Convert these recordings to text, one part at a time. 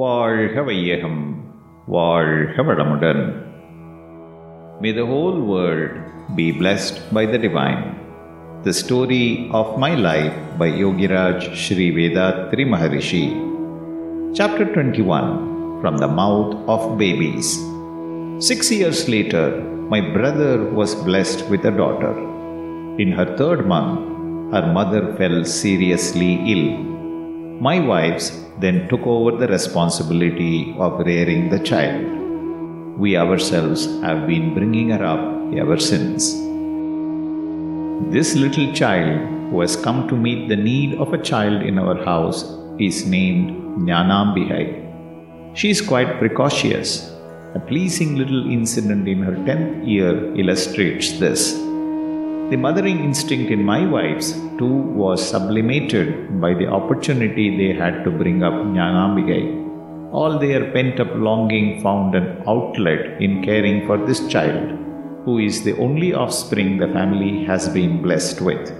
வாழ்க வையகம் வாழ்க வளமுடன் May the whole world be blessed by the divine. The story of my life by Yogiraj Sri Vethathiri Maharishi. Chapter 21 From the Mouth of Babies. Six years later, my brother was blessed with a daughter. In her third month, her mother fell seriously ill my wives then took over the responsibility of rearing the child. We ourselves have been bringing her up ever since. This little child who has come to meet the need of a child in our house is named Jnanambigai. She is quite precocious. A pleasing little incident in her 10th year illustrates this. The mothering instinct in my wives too was sublimated by the opportunity they had to bring up Jnanambigai. All their pent up longing found an outlet in caring for this child, who is the only offspring the family has been blessed with.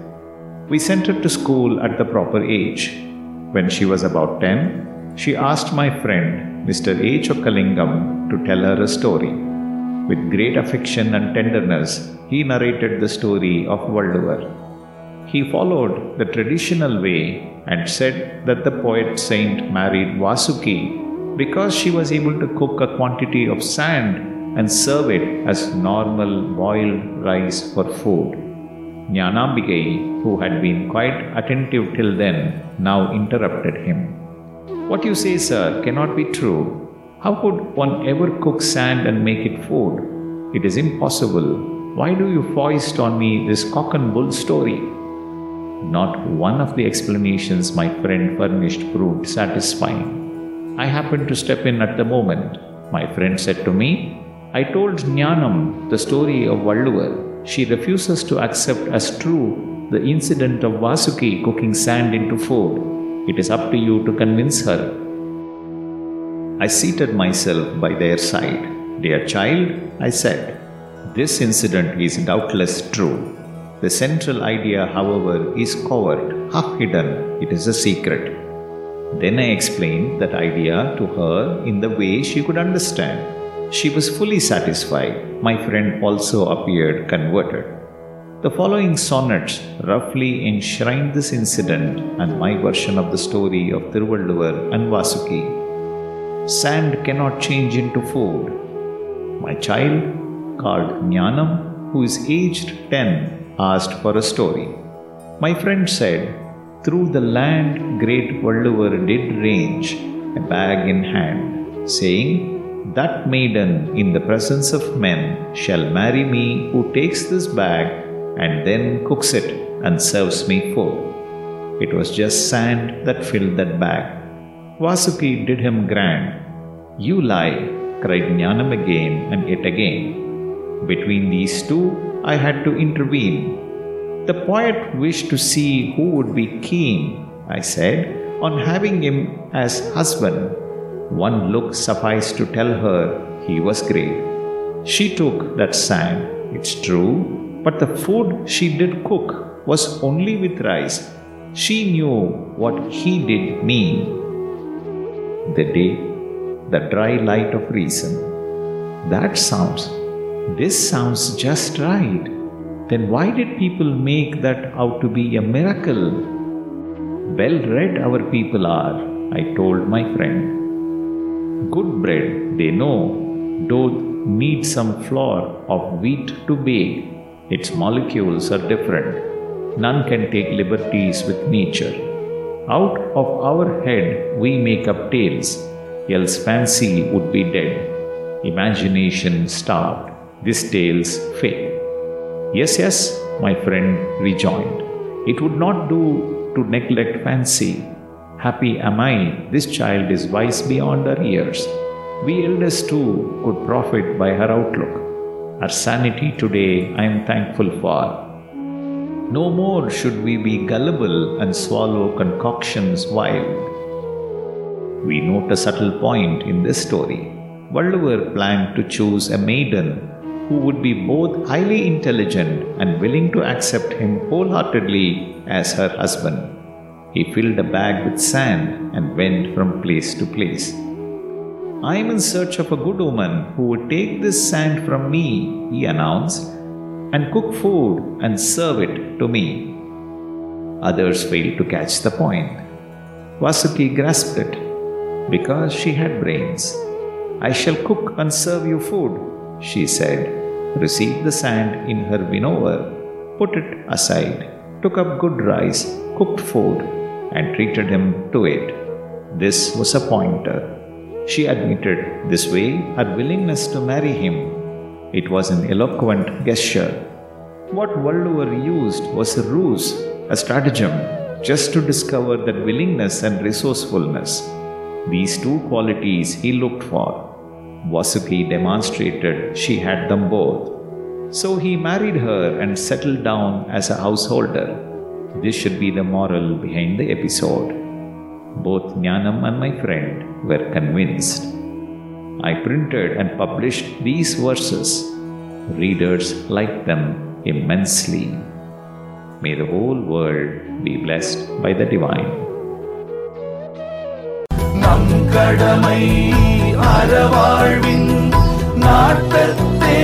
We sent her to school at the proper age. When she was about 10, she asked my friend, Mr. A. Chokkalingam, to tell her a story. With great affection and tenderness, he narrated the story of Valluvar. He followed the traditional way and said that the poet saint married Vasuki because she was able to cook a quantity of sand and serve it as normal boiled rice for food. Jnanambigai, who had been quite attentive till then, now interrupted him. What you say, sir, cannot be true. How could one ever cook sand and make it food? It is impossible. Why do you foist on me this cock and bull story? Not one of the explanations my friend furnished proved satisfying. I happened to step in at the moment. My friend said to me, I told Jnanam the story of Valluvar. She refuses to accept as true the incident of Vasuki cooking sand into food. It is up to you to convince her. I seated myself by their side. Dear child, I said, this incident is doubtless true. The central idea, however, is covert, half hidden. It is a secret. Then I explained that idea to her in the way she could understand. She was fully satisfied. My friend also appeared converted. The following sonnets roughly enshrine this incident and my version of the story of Tiruvalluvar and Vasuki. Sand cannot change into food. My child, called Jnanam, who is aged 10, asked for a story. My friend said, Through the land great Valluvar did range, a bag in hand, saying, that maiden in the presence of men shall marry me who takes this bag and then cooks it and serves me food. It was just sand that filled that bag. Vasuki did him grand. You lie, cried Jnanam again and yet again. Between these two, I had to intervene. The poet wished to see who would be keen, I said, on having him as husband one look sufficed to tell her he was great. She took that sand, it's true, but the food she did cook was only with rice. She knew what he did mean. The day, the dry light of reason. That sounds, this sounds just right. Then why did people make that out to be a miracle? Well read our people are, I told my friend. Good bread, they know, dough needs some flour of wheat to bake. Its molecules are different. None can take liberties with nature. Out of our head we make up tales, else fancy would be dead. Imagination starved. This tale's fake. Yes, yes, my friend rejoined. It would not do to neglect fancy. Happy am I, this child is wise beyond her years. We elders too could profit by her outlook. Her sanity today I am thankful for. No more should we be gullible and swallow concoctions wild. We note a subtle point in this story. Valluvar planned to choose a maiden who would be both highly intelligent and willing to accept him wholeheartedly as her husband. He filled a bag with sand and went from place to place. I am in search of a good woman who would take this sand from me, he announced, and cook food and serve it to me. Others failed to catch the point. Vasuki grasped it because she had brains. I shall cook and serve you food, she said, received the sand in her winnower, put it aside, took up good rice, cooked food, and treated him to it. This was a pointer. She admitted this way her willingness to marry him. It was an eloquent gesture. What Valluvar used was a ruse, a stratagem, just to discover that willingness and resourcefulness. These two qualities he looked for. Vasuki demonstrated she had them both. So he married her and settled down as a householder. This should be the moral behind the episode. Both Jnanam and my friend were convinced. I printed and published these verses. Readers liked them immensely. May the whole world be blessed by the divine. நம் கடமை அறவாழ்வின் நாட்டத்தே